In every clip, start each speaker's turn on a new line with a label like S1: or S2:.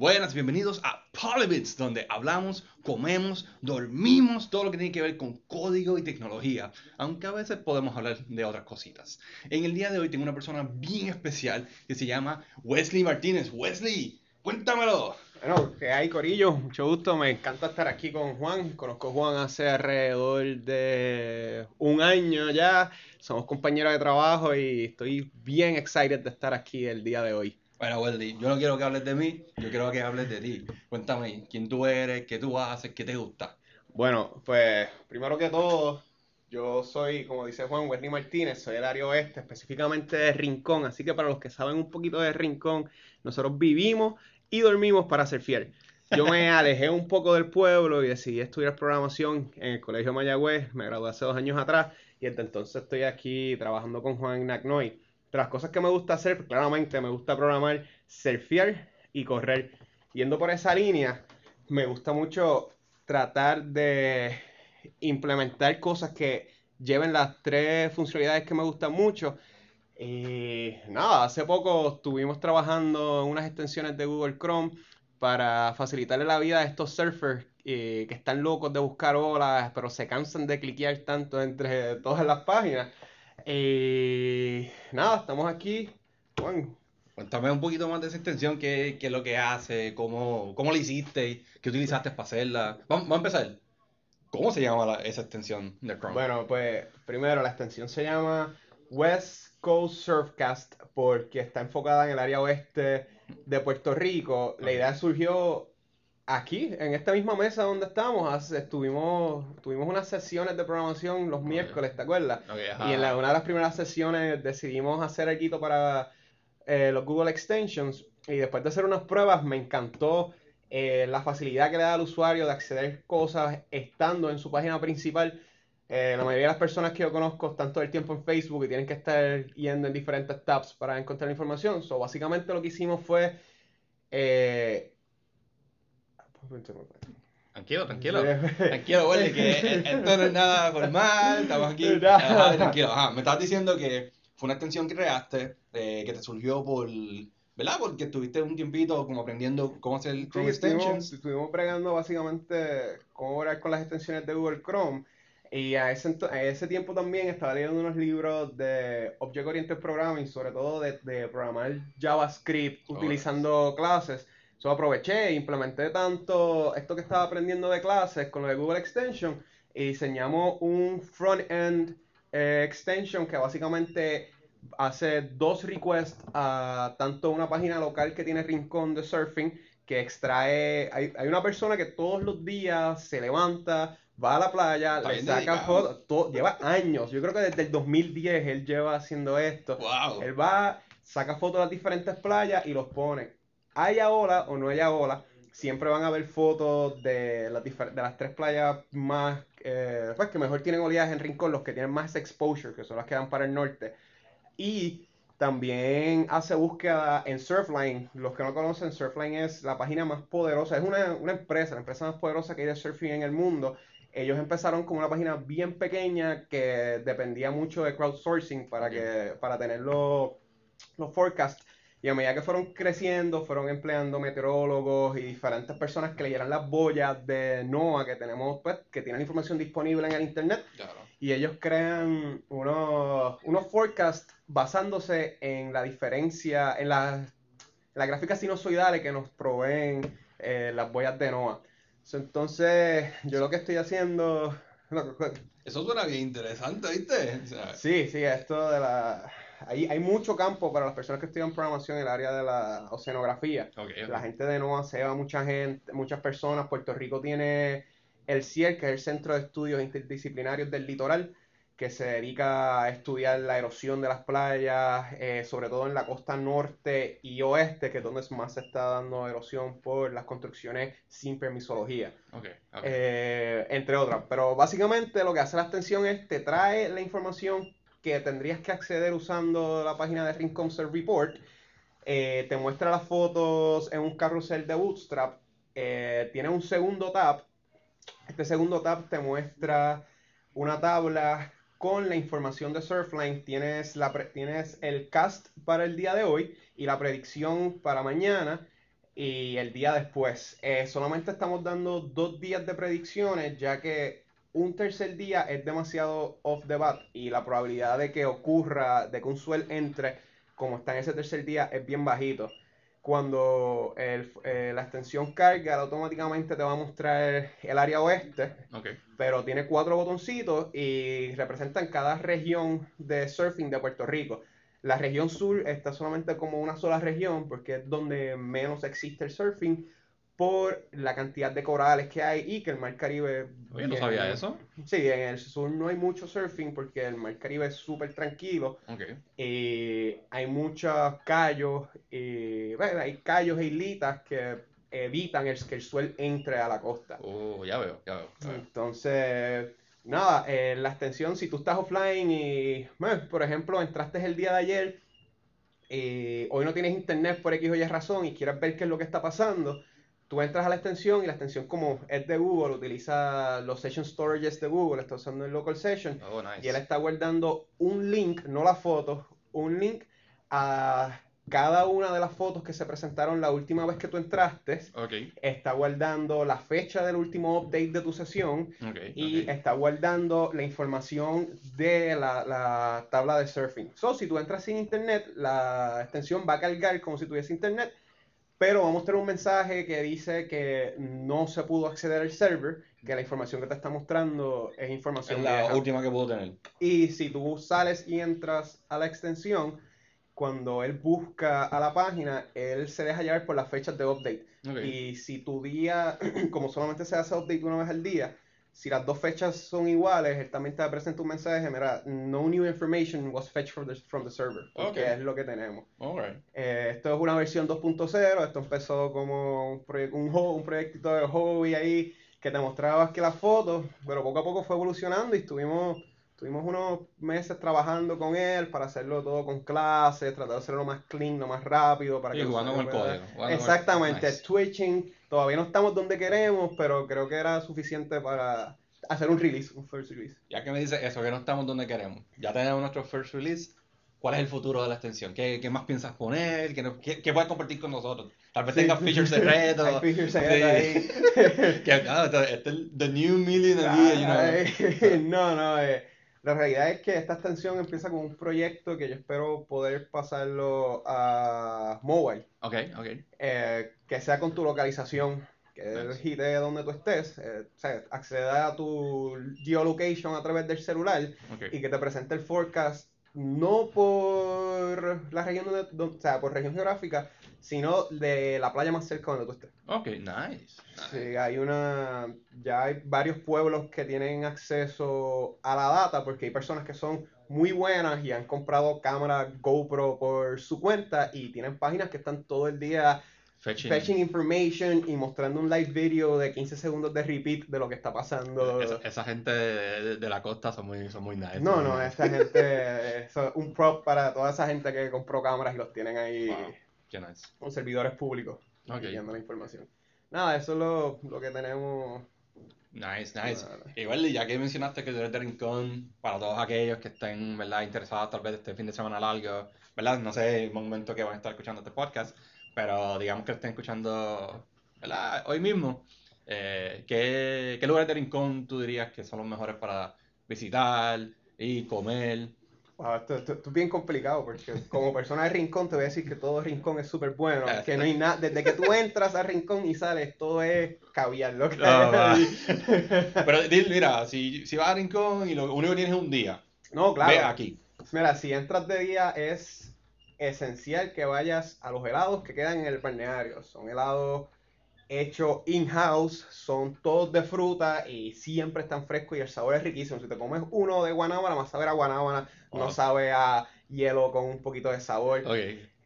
S1: Buenas, bienvenidos a Polybits, donde hablamos, comemos, dormimos, todo lo que tiene que ver con código y tecnología, aunque a veces podemos hablar de otras cositas. En el día de hoy tengo una persona bien especial que se llama Wesley Martínez. Wesley, cuéntamelo.
S2: Bueno, que hay Corillo, mucho gusto, me encanta estar aquí con Juan. Conozco a Juan hace alrededor de un año ya. Somos compañeros de trabajo y estoy bien excited de estar aquí el día de hoy.
S1: Bueno, Wesley, yo no quiero que hables de mí, yo quiero que hables de ti. Cuéntame, ¿quién tú eres? ¿Qué tú haces? ¿Qué te gusta?
S2: Bueno, pues primero que todo, yo soy, como dice Juan, Wesley Martínez, soy del área oeste, específicamente de Rincón, así que para los que saben un poquito de Rincón, nosotros vivimos y dormimos para ser fiel. Yo me alejé un poco del pueblo y decidí estudiar programación en el Colegio Mayagüez, me gradué hace dos años atrás y desde entonces estoy aquí trabajando con Juan Nagnoy de las cosas que me gusta hacer, pues, claramente me gusta programar, surfear y correr. Yendo por esa línea, me gusta mucho tratar de implementar cosas que lleven las tres funcionalidades que me gustan mucho. Y nada, hace poco estuvimos trabajando en unas extensiones de Google Chrome para facilitarle la vida a estos surfers eh, que están locos de buscar olas, pero se cansan de cliquear tanto entre todas las páginas. Eh, nada, estamos aquí. Juan.
S1: Cuéntame un poquito más de esa extensión, qué, qué es lo que hace, cómo, cómo la hiciste, qué utilizaste para hacerla. Vamos, a empezar. ¿Cómo se llama esa extensión de Chrome?
S2: Bueno, pues primero la extensión se llama West Coast Surfcast porque está enfocada en el área oeste de Puerto Rico. La idea surgió aquí, en esta misma mesa donde estamos, estuvimos, tuvimos unas sesiones de programación los miércoles, ¿te acuerdas? y en una de las primeras sesiones decidimos hacer equipo para eh, los Google Extensions y después de hacer unas pruebas me encantó eh, la facilidad que le da al usuario de acceder cosas estando en su página principal. Eh, la mayoría de las personas que yo conozco están todo el tiempo en Facebook y tienen que estar yendo en diferentes tabs para encontrar información. So, básicamente lo que hicimos fue
S1: Tranquilo, tranquilo. tranquilo, güey, que esto no es nada formal, estamos aquí. tranquilo. Ajá, me estabas diciendo que fue una extensión que creaste, eh, que te surgió por, ¿verdad? Porque estuviste un tiempito como aprendiendo cómo hacer el Chrome Extensions.
S2: Estuvimos, pregando básicamente cómo orar con las extensiones de Google Chrome. Y a ese, a ese tiempo también estaba leyendo unos libros de Object Oriented Programming, sobre todo de, de programar JavaScript utilizando clases. So aproveché e implementé tanto esto que estaba aprendiendo de clases con lo de Google Extension y diseñamos un front-end eh, extension que básicamente hace dos requests a tanto una página local que tiene rincón de surfing que extrae, hay, una persona que todos los días se levanta, va a la playa, le saca fotos, lleva años, yo creo que desde el 2010 él lleva haciendo esto. Él va, saca fotos de las diferentes playas y los pone haya ola o no haya ola, siempre van a haber fotos de las, de las tres playas más, eh, pues que mejor tienen oleaje en Rincón, los que tienen más exposure, que son las que dan para el norte. Y también hace búsqueda en Surfline. Los que no conocen, Surfline es la página más poderosa, es una, empresa, la empresa más poderosa que hay de surfing en el mundo. Ellos empezaron con una página bien pequeña que dependía mucho de crowdsourcing para, que, para tener los, los forecasts. Y a medida que fueron creciendo, fueron empleando meteorólogos y diferentes personas que leyeran las boyas de NOAA que tenemos, pues, que tienen información disponible en el internet. Y ellos crean unos, unos forecasts basándose en la diferencia, en las, gráficas sinusoidales que nos proveen eh, las boyas de NOAA. entonces, yo lo que estoy haciendo.
S1: Eso suena bien interesante, ¿viste?
S2: sí, sí, esto de la hay, hay mucho campo para las personas que estudian programación en el área de la oceanografía. La gente de NOAA se va mucha gente, muchas personas. Puerto Rico tiene el CIER, que es el Centro de Estudios Interdisciplinarios del Litoral, que se dedica a estudiar la erosión de las playas, eh, sobre todo en la costa norte y oeste, que es donde más se está dando erosión por las construcciones sin permisología. Eh, entre otras. Pero básicamente lo que hace la extensión es te trae la información que tendrías que acceder usando la página de Ring Concert Report. Eh, te muestra las fotos en un carrusel de Bootstrap. Eh, tiene un segundo tab. Este segundo tab te muestra una tabla con la información de Surfline. Tienes, la tienes el cast para el día de hoy y la predicción para mañana. y el día después. Eh, solamente estamos dando dos días de predicciones, ya que un tercer día es demasiado off the bat y la probabilidad de que ocurra, de que un swell entre como está en ese tercer día es bien bajito. Cuando el- eh, la extensión carga, automáticamente te va a mostrar el área oeste, pero tiene cuatro botoncitos y representan cada región de surfing de Puerto Rico. La región sur está solamente como una sola región porque es donde menos existe el surfing por la cantidad de corales que hay y que el Mar Caribe...
S1: Oye, no sabía eso.
S2: Sí, en el sur no hay mucho surfing porque el Mar Caribe es súper tranquilo
S1: Ok.
S2: y hay muchos callos, y, bueno, hay callos e islitas que evitan el, que el suel entre a la costa.
S1: Oh, ya veo, ya veo. ya veo.
S2: Entonces, nada, eh, la extensión, si tú estás offline y, bueno, por ejemplo, entraste el día de ayer hoy no tienes internet por X o Y razón y quieres ver qué es lo que está pasando, tú entras a la extensión y la extensión como es de Google, utiliza los session storages de Google, está usando el local session
S1: Oh, nice.
S2: y él está guardando un link, no la foto, un link a cada una de las fotos que se presentaron la última vez que tú entraste.
S1: Ok,
S2: Está guardando la fecha del último update de tu sesión
S1: ok.
S2: y
S1: ok.
S2: está guardando la información de la, la tabla de surfing. So, si tú entras sin internet, la extensión va a cargar como si tuviese internet, pero vamos a tener un mensaje que dice que no se pudo acceder al server, que la información que te está mostrando es
S1: Es
S2: información
S1: la
S2: vieja.
S1: última que puedo tener.
S2: Y si tú sales y entras a la extensión, cuando él busca a la página, él se deja llevar por las fechas de update. Y si tu día, como solamente se hace update una vez al día, si las dos fechas son iguales, él también te presenta un mensaje, mira, no new information was fetched from the, from the server, porque
S1: Ok.
S2: es lo que tenemos. Eh, esto es una versión 2.0, esto empezó como un, proye- un, un proyectito de hobby ahí que te mostraba que las fotos, pero poco a poco fue evolucionando y estuvimos, estuvimos unos meses trabajando con él para hacerlo todo con clases, tratar de hacerlo lo más clean, lo más rápido. Para
S1: Y
S2: que
S1: jugando con el código.
S2: Exactamente,
S1: Nice.
S2: twitching, todavía no estamos donde queremos, pero creo que era suficiente para hacer un release, un first release.
S1: Ya que me dice eso, que no estamos donde queremos. Ya tenemos nuestro first release. ¿Cuál es el futuro de la extensión? ¿Qué, qué más piensas poner? ¿Qué, qué- qué puedes compartir con nosotros? Tal vez
S2: Sí.
S1: tengas features secretos.
S2: Features
S1: Sí.
S2: secretos ahí.
S1: que, ah, este es el the new million a día, you know.
S2: Ay, no, no, eh, la realidad es que esta extensión empieza con un proyecto que yo espero poder pasarlo a mobile,
S1: Ok, ok.
S2: eh, que sea con tu localización, que
S1: Nice.
S2: él gite donde tú estés, eh, o sea, acceda a tu geolocation a través del celular y que te presente el forecast no por la región donde, don- o sea, por región geográfica, sino de la playa más cerca donde tú estés.
S1: Ok, nice.
S2: Sí, hay una, ya hay varios pueblos que tienen acceso a la data porque hay personas que son muy buenas y han comprado cámaras GoPro por su cuenta y tienen páginas que están todo el día
S1: Fetching.
S2: fetching information y mostrando un live video de 15 segundos de repeat de lo que está pasando.
S1: Esa, esa gente de, de la costa son muy, son muy nice.
S2: No, no, esta gente, es un prop para toda esa gente que compró cámaras y los tienen ahí
S1: Wow, qué nice.
S2: con servidores públicos
S1: Ok.
S2: pidiendo la información. Nada, eso es lo, lo que tenemos.
S1: Nice, nice.
S2: Vale.
S1: Igual, ya que mencionaste que tú eres de Rincón, para todos aquellos que estén, ¿verdad?, interesados tal vez este fin de semana largo, ¿verdad? No sé el momento que van a estar escuchando este podcast, pero digamos que estén escuchando, ¿verdad?, hoy mismo. Eh, ¿qué, qué lugares de Rincón tú dirías que son los mejores para visitar y comer?
S2: Wow, esto, esto- esto es bien complicado porque como persona de Rincón te voy a decir que todo Rincón es súper bueno,
S1: Ah,
S2: que no hay nada, desde que tú entras a Rincón y sales, todo es caviar lo que.
S1: Pero mira, si, si vas a Rincón y lo único que tienes es un día,
S2: No,
S1: ve
S2: claro.
S1: aquí.
S2: Mira, si entras de día es esencial que vayas a los helados que quedan en el balneario. Son helados hechos in-house, son todos de fruta y siempre están frescos y el sabor es riquísimo. Si te comes uno de guanábana, vas a saber a guanábana, no sabe a hielo con un poquito de sabor.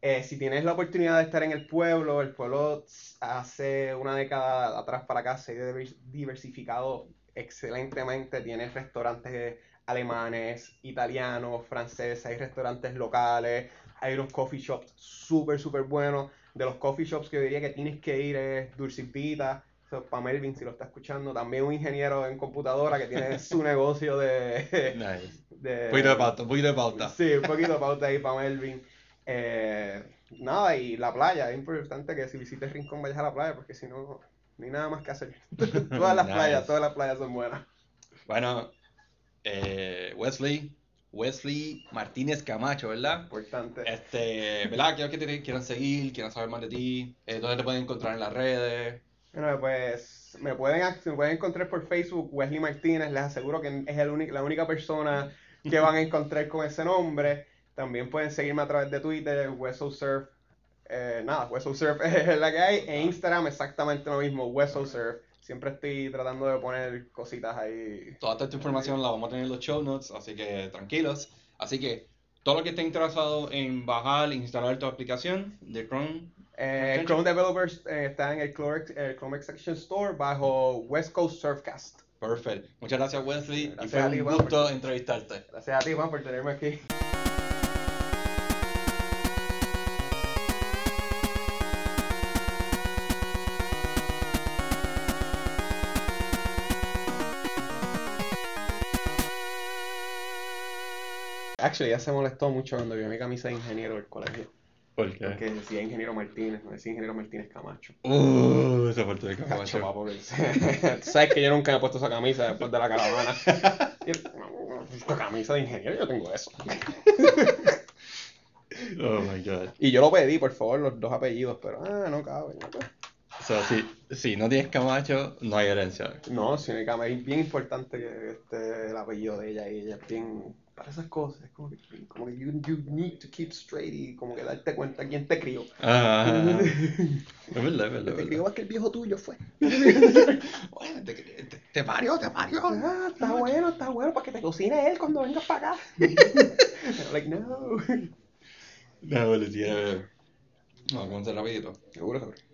S2: Eh, si tienes la oportunidad de estar en el pueblo, el pueblo hace una década atrás para acá se ha divers- diversificado excelentemente. Tiene restaurantes alemanes, italianos, franceses, hay restaurantes locales, hay unos coffee shops súper, súper buenos. De los coffee shops que yo diría que tienes que ir es Dulcipita, para Melvin si lo está escuchando. También un ingeniero en computadora que tiene su negocio de...
S1: Nice.
S2: de
S1: Un poquito de pauta, un poquito de pauta.
S2: Sí, un poquito de pauta ahí para Melvin. Eh, nada, y la playa, es importante que si visites Rincón vayas a la playa, porque si no, no hay nada más que hacer. todas las
S1: Nice.
S2: playas, todas las playas son buenas.
S1: Bueno, eh, Wesley, Wesley Martínez Camacho, ¿verdad?
S2: Importante.
S1: Este, ¿verdad? Quiero que te quieran seguir, quieran saber más de ti, eh, dónde te pueden encontrar en las redes.
S2: Bueno, pues me pueden, me pueden encontrar por Facebook Wesley Martínez, les aseguro que es el único- la única persona que van a encontrar con ese nombre. También pueden seguirme a través de Twitter, WesoSurf. Eh, nada, WesoSurf es la que hay. E Instagram exactamente lo mismo, WesoSurf. Siempre estoy tratando de poner cositas ahí.
S1: Toda esta información la vamos a tener en los show notes, así que tranquilos. Así que todo lo que esté interesado en bajar e instalar tu aplicación de Chrome,
S2: Eh. Chrome Developers eh, está en el Chrome, el Chrome Extension Store bajo West Coast Surfcast.
S1: perfect. Muchas gracias Wesley y
S2: Gracias
S1: fue
S2: a ti,
S1: un
S2: Juan,
S1: gusto
S2: por-
S1: entrevistarte.
S2: Gracias a ti, Juan, por tenerme aquí. Actually, ya se molestó mucho cuando vio mi camisa de ingeniero del colegio.
S1: ¿Por qué?
S2: Porque decía ingeniero Martínez, no decía ingeniero Martínez Camacho.
S1: Uh, esa parte de Camacho.
S2: Tú sabes que yo nunca me he puesto esa camisa después de la caravana. Esta camisa de ingeniero, yo tengo eso.
S1: Oh my god.
S2: Y yo lo pedí, por favor, los dos apellidos, pero ah, no cabe. no cabe.
S1: O sea, si, si no tienes Camacho, no hay herencia.
S2: No, sí, me cabe. Es bien importante que este, el apellido de ella y ella es bien. Para esas cosas, es como que, como que you, you need to keep straight y como que darte cuenta quién te crió.
S1: Ah, es verdad, es verdad.
S2: te crió más que el viejo tuyo fue.
S1: Bueno, te, te, te parió, te parió.
S2: Ah, está bueno, está bueno, para que te cocine él cuando vengas para acá. Pero, like, no.
S1: No, le tiene. Vamos a rapidito.
S2: Seguro, seguro.